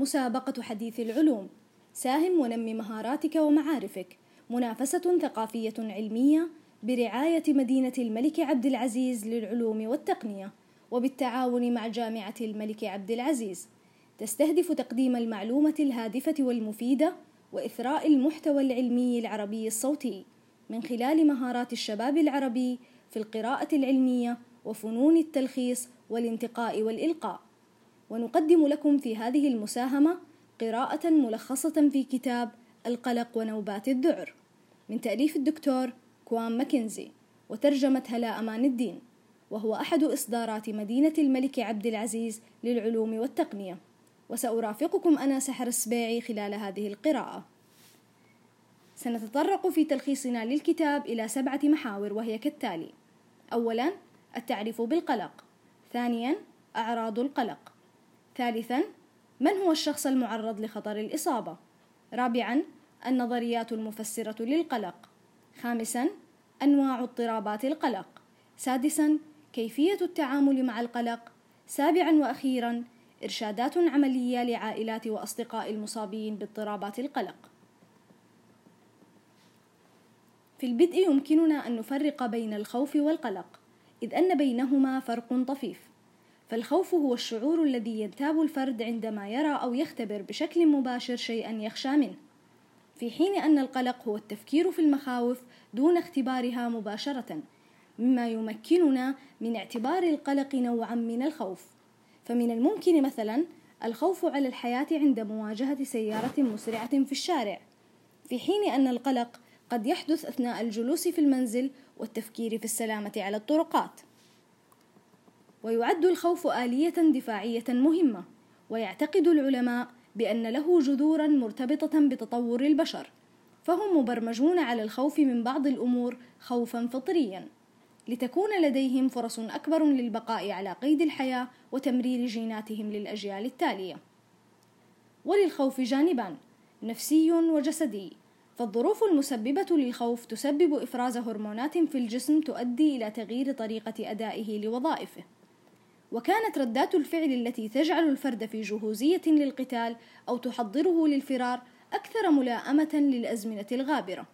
مسابقة حديث العلوم. ساهم ونمي مهاراتك ومعارفك. منافسة ثقافية علمية برعاية مدينة الملك عبد العزيز للعلوم والتقنية وبالتعاون مع جامعة الملك عبد العزيز. تستهدف تقديم المعلومة الهادفة والمفيدة وإثراء المحتوى العلمي العربي الصوتي. من خلال مهارات الشباب العربي في القراءة العلمية وفنون التلخيص والانتقاء والإلقاء. ونقدم لكم في هذه المساهمة قراءة ملخصة في كتاب القلق ونوبات الذعر من تأليف الدكتور كوام ماكنزي وترجمة هلا أمان الدين وهو أحد إصدارات مدينة الملك عبد العزيز للعلوم والتقنية. وسأرافقكم أنا سحر السبيعي خلال هذه القراءة. سنتطرق في تلخيصنا للكتاب إلى سبعة محاور وهي كالتالي أولا التعريف بالقلق. ثانيا أعراض القلق. ثالثا من هو الشخص المعرض لخطر الإصابة؟ رابعا النظريات المفسرة للقلق. خامسا أنواع اضطرابات القلق. سادسا كيفية التعامل مع القلق. سابعا وأخيرا إرشادات عملية لعائلات وأصدقاء المصابين باضطرابات القلق. في البدء يمكننا أن نفرق بين الخوف والقلق إذ أن بينهما فرق طفيف. فالخوف هو الشعور الذي ينتاب الفرد عندما يرى أو يختبر بشكل مباشر شيئا يخشى منه. في حين أن القلق هو التفكير في المخاوف دون اختبارها مباشرة مما يمكننا من اعتبار القلق نوعا من الخوف. فمن الممكن مثلا الخوف على الحياة عند مواجهة سيارة مسرعة في الشارع. في حين أن القلق قد يحدث أثناء الجلوس في المنزل والتفكير في السلامة على الطرقات. ويعد الخوف آلية دفاعية مهمة ويعتقد العلماء بأن له جذورا مرتبطة بتطور البشر فهم مبرمجون على الخوف من بعض الأمور خوفا فطريا لتكون لديهم فرص أكبر للبقاء على قيد الحياة وتمرير جيناتهم للأجيال التالية. وللخوف جانبان نفسي وجسدي فالظروف المسببة للخوف تسبب إفراز هرمونات في الجسم تؤدي إلى تغيير طريقة أدائه لوظائفه. وكانت ردات الفعل التي تجعل الفرد في جهوزية للقتال أو تحضره للفرار أكثر ملائمة للأزمنة الغابرة.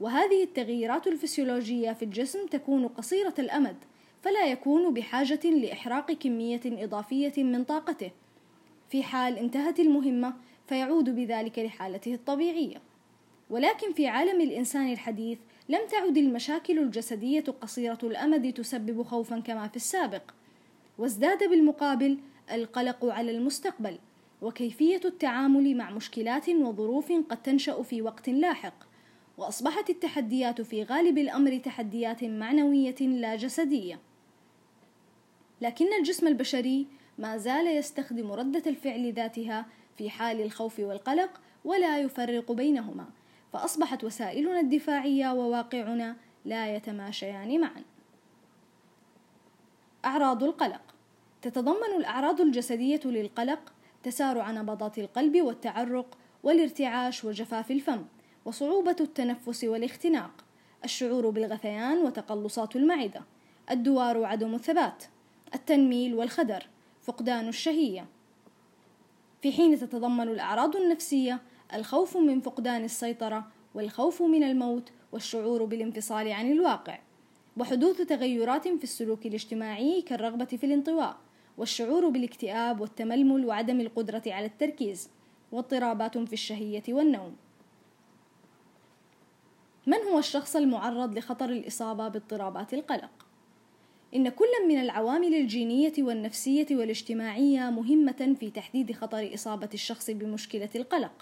وهذه التغييرات الفسيولوجية في الجسم تكون قصيرة الأمد فلا يكون بحاجة لإحراق كمية إضافية من طاقته. في حال انتهت المهمة فيعود بذلك لحالته الطبيعية. ولكن في عالم الإنسان الحديث لم تعد المشاكل الجسدية قصيرة الأمد تسبب خوفا كما في السابق. وازداد بالمقابل القلق على المستقبل وكيفية التعامل مع مشكلات وظروف قد تنشأ في وقت لاحق وأصبحت التحديات في غالب الأمر تحديات معنوية لا جسدية. لكن الجسم البشري ما زال يستخدم ردة الفعل ذاتها في حال الخوف والقلق ولا يفرق بينهما فأصبحت وسائلنا الدفاعية وواقعنا لا يتماشيان معا. أعراض القلق تتضمن الأعراض الجسدية للقلق تسارع نبضات القلب والتعرق والارتعاش وجفاف الفم وصعوبة التنفس والاختناق الشعور بالغثيان وتقلصات المعدة الدوار وعدم الثبات التنميل والخدر فقدان الشهية. في حين تتضمن الأعراض النفسية الخوف من فقدان السيطرة والخوف من الموت والشعور بالانفصال عن الواقع وحدوث تغيرات في السلوك الاجتماعي كالرغبة في الانطواء. والشعور بالاكتئاب والتململ وعدم القدرة على التركيز واضطرابات في الشهية والنوم من هو الشخص المعرض لخطر الإصابة باضطرابات القلق؟ إن كل من العوامل الجينية والنفسية والاجتماعية مهمة في تحديد خطر إصابة الشخص بمشكلة القلق،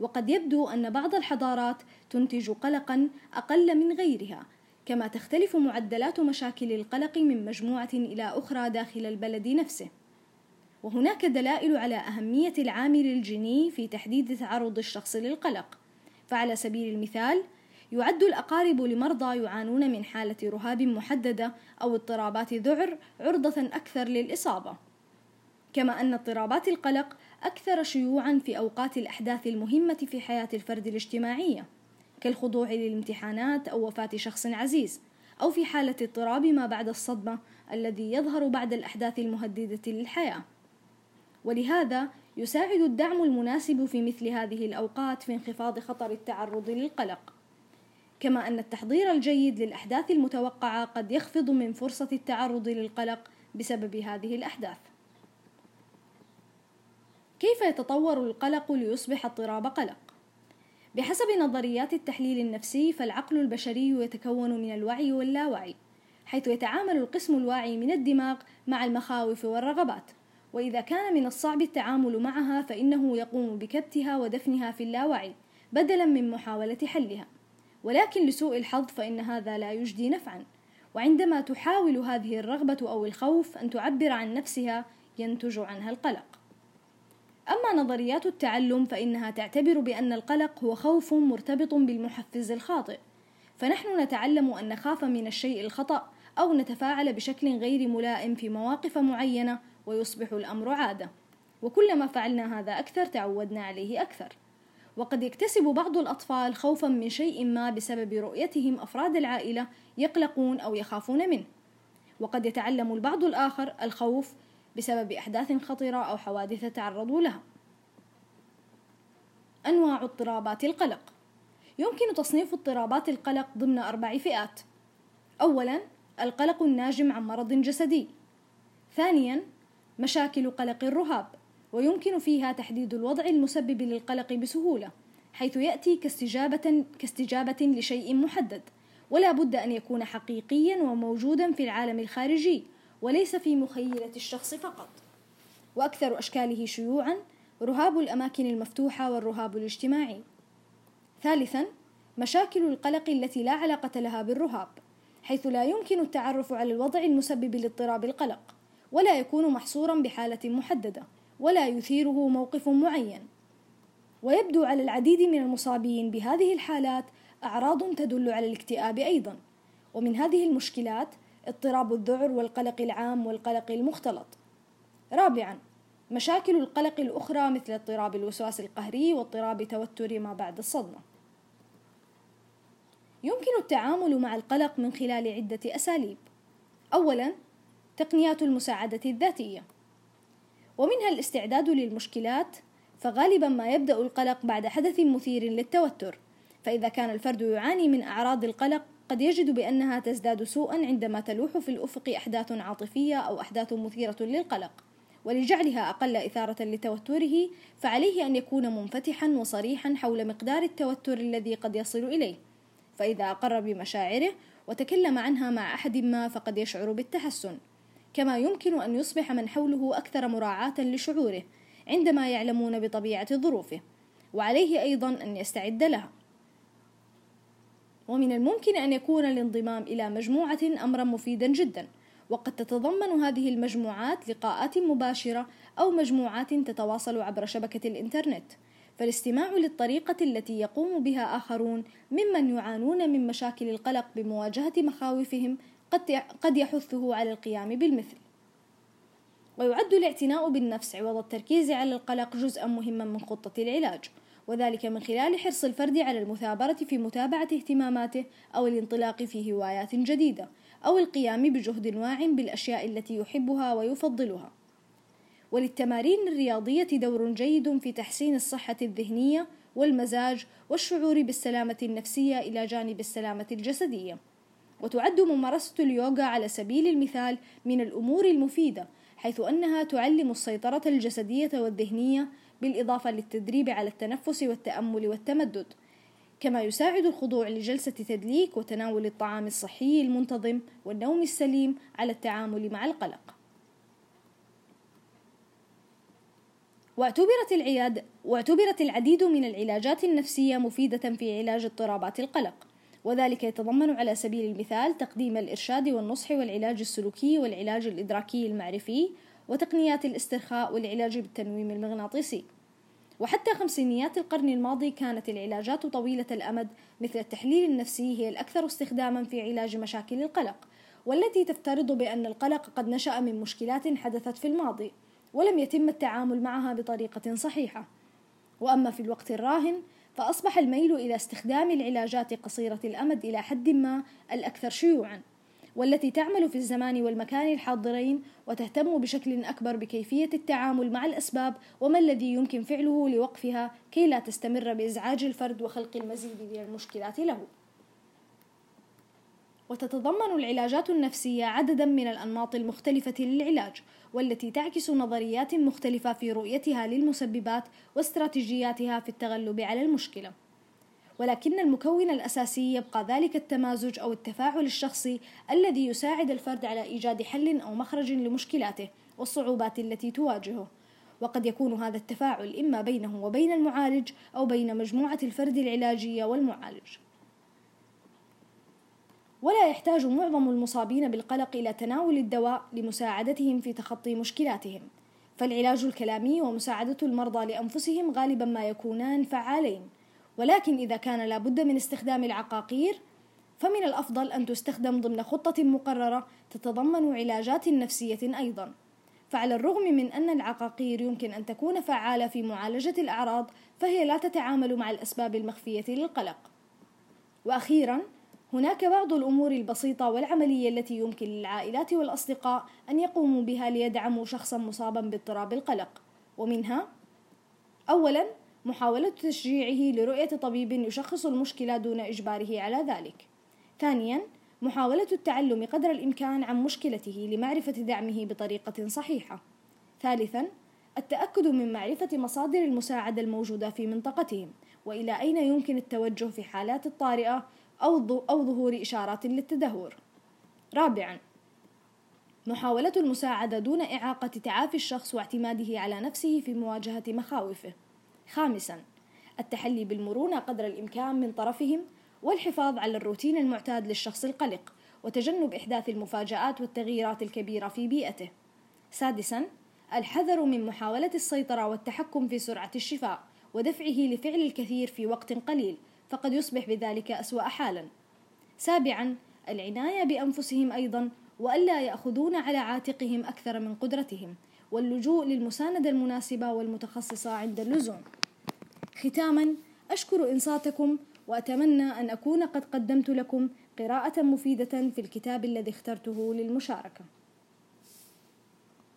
وقد يبدو أن بعض الحضارات تنتج قلقًا أقل من غيرها، كما تختلف معدلات مشاكل القلق من مجموعة إلى أخرى داخل البلد نفسه. وهناك دلائل على أهمية العامل الجيني في تحديد تعرض الشخص للقلق، فعلى سبيل المثال، يعد الأقارب لمرضى يعانون من حالة رهاب محددة أو اضطرابات ذعر عرضة أكثر للإصابة. كما أن اضطرابات القلق أكثر شيوعًا في أوقات الأحداث المهمة في حياة الفرد الاجتماعية، كالخضوع للامتحانات أو وفاة شخص عزيز، أو في حالة اضطراب ما بعد الصدمة الذي يظهر بعد الأحداث المهددة للحياة. ولهذا يساعد الدعم المناسب في مثل هذه الأوقات في انخفاض خطر التعرض للقلق. كما أن التحضير الجيد للأحداث المتوقعة قد يخفض من فرصة التعرض للقلق بسبب هذه الأحداث. كيف يتطور القلق ليصبح اضطراب قلق؟ بحسب نظريات التحليل النفسي فالعقل البشري يتكون من الوعي واللاوعي حيث يتعامل القسم الواعي من الدماغ مع المخاوف والرغبات. وإذا كان من الصعب التعامل معها فإنه يقوم بكبتها ودفنها في اللاوعي بدلا من محاولة حلها. ولكن لسوء الحظ فإن هذا لا يجدي نفعا. وعندما تحاول هذه الرغبة أو الخوف أن تعبر عن نفسها ينتج عنها القلق. أما نظريات التعلم فإنها تعتبر بأن القلق هو خوف مرتبط بالمحفز الخاطئ. فنحن نتعلم أن نخاف من الشيء الخطأ أو نتفاعل بشكل غير ملائم في مواقف معينة ويصبح الأمر عادة. وكلما فعلنا هذا أكثر تعودنا عليه أكثر. وقد يكتسب بعض الأطفال خوفا من شيء ما بسبب رؤيتهم أفراد العائلة يقلقون أو يخافون منه. وقد يتعلم البعض الآخر الخوف بسبب أحداث خطرة أو حوادث تعرضوا لها. أنواع اضطرابات القلق. يمكن تصنيف اضطرابات القلق ضمن أربع فئات. أولا القلق الناجم عن مرض جسدي. ثانيا مشاكل قلق الرهاب. ويمكن فيها تحديد الوضع المسبب للقلق بسهولة حيث يأتي كاستجابة, كاستجابة لشيء محدد. ولا بد أن يكون حقيقيا وموجودا في العالم الخارجي. وليس في مخيلة الشخص فقط. وأكثر أشكاله شيوعا رهاب الأماكن المفتوحة والرهاب الاجتماعي. ثالثا مشاكل القلق التي لا علاقة لها بالرهاب حيث لا يمكن التعرف على الوضع المسبب لاضطراب القلق ولا يكون محصورا بحالة محددة ولا يثيره موقف معين. ويبدو على العديد من المصابين بهذه الحالات أعراض تدل على الاكتئاب أيضا. ومن هذه المشكلات اضطراب الذعر والقلق العام والقلق المختلط. رابعا مشاكل القلق الأخرى مثل اضطراب الوسواس القهري واضطراب توتر ما بعد الصدمة. يمكن التعامل مع القلق من خلال عدة أساليب. أولا تقنيات المساعدة الذاتية. ومنها الاستعداد للمشكلات فغالبا ما يبدأ القلق بعد حدث مثير للتوتر. فإذا كان الفرد يعاني من أعراض القلق قد يجد بأنها تزداد سوءا عندما تلوح في الأفق أحداث عاطفية أو أحداث مثيرة للقلق ولجعلها أقل إثارة لتوتره فعليه أن يكون منفتحا وصريحا حول مقدار التوتر الذي قد يصل إليه. فإذا أقر بمشاعره وتكلم عنها مع أحد ما فقد يشعر بالتحسن كما يمكن أن يصبح من حوله أكثر مراعاة لشعوره عندما يعلمون بطبيعة ظروفه وعليه أيضا أن يستعد لها. ومن الممكن أن يكون الانضمام إلى مجموعة أمرا مفيدا جدا وقد تتضمن هذه المجموعات لقاءات مباشرة أو مجموعات تتواصل عبر شبكة الإنترنت فالاستماع للطريقة التي يقوم بها آخرون ممن يعانون من مشاكل القلق بمواجهة مخاوفهم قد يحثه على القيام بالمثل. ويعد الاعتناء بالنفس عوض التركيز على القلق جزءا مهما من خطة العلاج، وذلك من خلال حرص الفرد على المثابرة في متابعة اهتماماته أو الانطلاق في هوايات جديدة، أو القيام بجهد واع بالأشياء التي يحبها ويفضلها. وللتمارين الرياضية دور جيد في تحسين الصحة الذهنية والمزاج والشعور بالسلامة النفسية إلى جانب السلامة الجسدية. وتعد ممارسة اليوغا على سبيل المثال من الأمور المفيدة حيث أنها تعلم السيطرة الجسدية والذهنية بالإضافة للتدريب على التنفس والتأمل والتمدد كما يساعد الخضوع لجلسة تدليك وتناول الطعام الصحي المنتظم والنوم السليم على التعامل مع القلق. واعتبرت العياد واعتبرت العديد من العلاجات النفسية مفيدة في علاج اضطرابات القلق وذلك يتضمن على سبيل المثال تقديم الإرشاد والنصح والعلاج السلوكي والعلاج الإدراكي المعرفي وتقنيات الاسترخاء والعلاج بالتنويم المغناطيسي. وحتى خمسينيات القرن الماضي كانت العلاجات طويلة الأمد مثل التحليل النفسي هي الأكثر استخداما في علاج مشاكل القلق والتي تفترض بأن القلق قد نشأ من مشكلات حدثت في الماضي ولم يتم التعامل معها بطريقة صحيحة. وأما في الوقت الراهن فأصبح الميل إلى استخدام العلاجات قصيرة الأمد إلى حد ما الأكثر شيوعًا، والتي تعمل في الزمان والمكان الحاضرين وتهتم بشكل أكبر بكيفية التعامل مع الأسباب وما الذي يمكن فعله لوقفها كي لا تستمر بإزعاج الفرد وخلق المزيد من المشكلات له. وتتضمن العلاجات النفسية عددا من الأنماط المختلفة للعلاج والتي تعكس نظريات مختلفة في رؤيتها للمسببات واستراتيجياتها في التغلب على المشكلة. ولكن المكون الأساسي يبقى ذلك التمازج أو التفاعل الشخصي الذي يساعد الفرد على إيجاد حل أو مخرج لمشكلاته والصعوبات التي تواجهه. وقد يكون هذا التفاعل إما بينه وبين المعالج أو بين مجموعة الفرد العلاجية والمعالج. ولا يحتاج معظم المصابين بالقلق إلى تناول الدواء لمساعدتهم في تخطي مشكلاتهم. فالعلاج الكلامي ومساعدة المرضى لأنفسهم غالبا ما يكونان فعالين. ولكن إذا كان لابد من استخدام العقاقير فمن الأفضل أن تستخدم ضمن خطة مقررة تتضمن علاجات نفسية أيضا. فعلى الرغم من أن العقاقير يمكن أن تكون فعالة في معالجة الأعراض فهي لا تتعامل مع الأسباب المخفية للقلق. وأخيرا هناك بعض الأمور البسيطة والعملية التي يمكن للعائلات والأصدقاء أن يقوموا بها ليدعموا شخصا مصابا باضطراب القلق. ومنها أولا محاولة تشجيعه لرؤية طبيب يشخص المشكلة دون إجباره على ذلك. ثانياً، محاولة التعلم قدر الإمكان عن مشكلته لمعرفة دعمه بطريقة صحيحة. ثالثاً، التأكد من معرفة مصادر المساعدة الموجودة في منطقتهم، وإلى أين يمكن التوجه في حالات الطارئة أو أو ظهور إشارات للتدهور. رابعاً، محاولة المساعدة دون إعاقة تعافي الشخص واعتماده على نفسه في مواجهة مخاوفه. خامسا التحلي بالمرونة قدر الإمكان من طرفهم والحفاظ على الروتين المعتاد للشخص القلق وتجنب إحداث المفاجآت والتغييرات الكبيرة في بيئته. سادسا الحذر من محاولة السيطرة والتحكم في سرعة الشفاء ودفعه لفعل الكثير في وقت قليل فقد يصبح بذلك أسوأ حالا. سابعا العناية بأنفسهم أيضا وألا يأخذون على عاتقهم أكثر من قدرتهم واللجوء للمساندة المناسبة والمتخصصة عند اللزوم. ختاما أشكر إنصاتكم وأتمنى أن أكون قد قدمت لكم قراءة مفيدة في الكتاب الذي اخترته للمشاركة.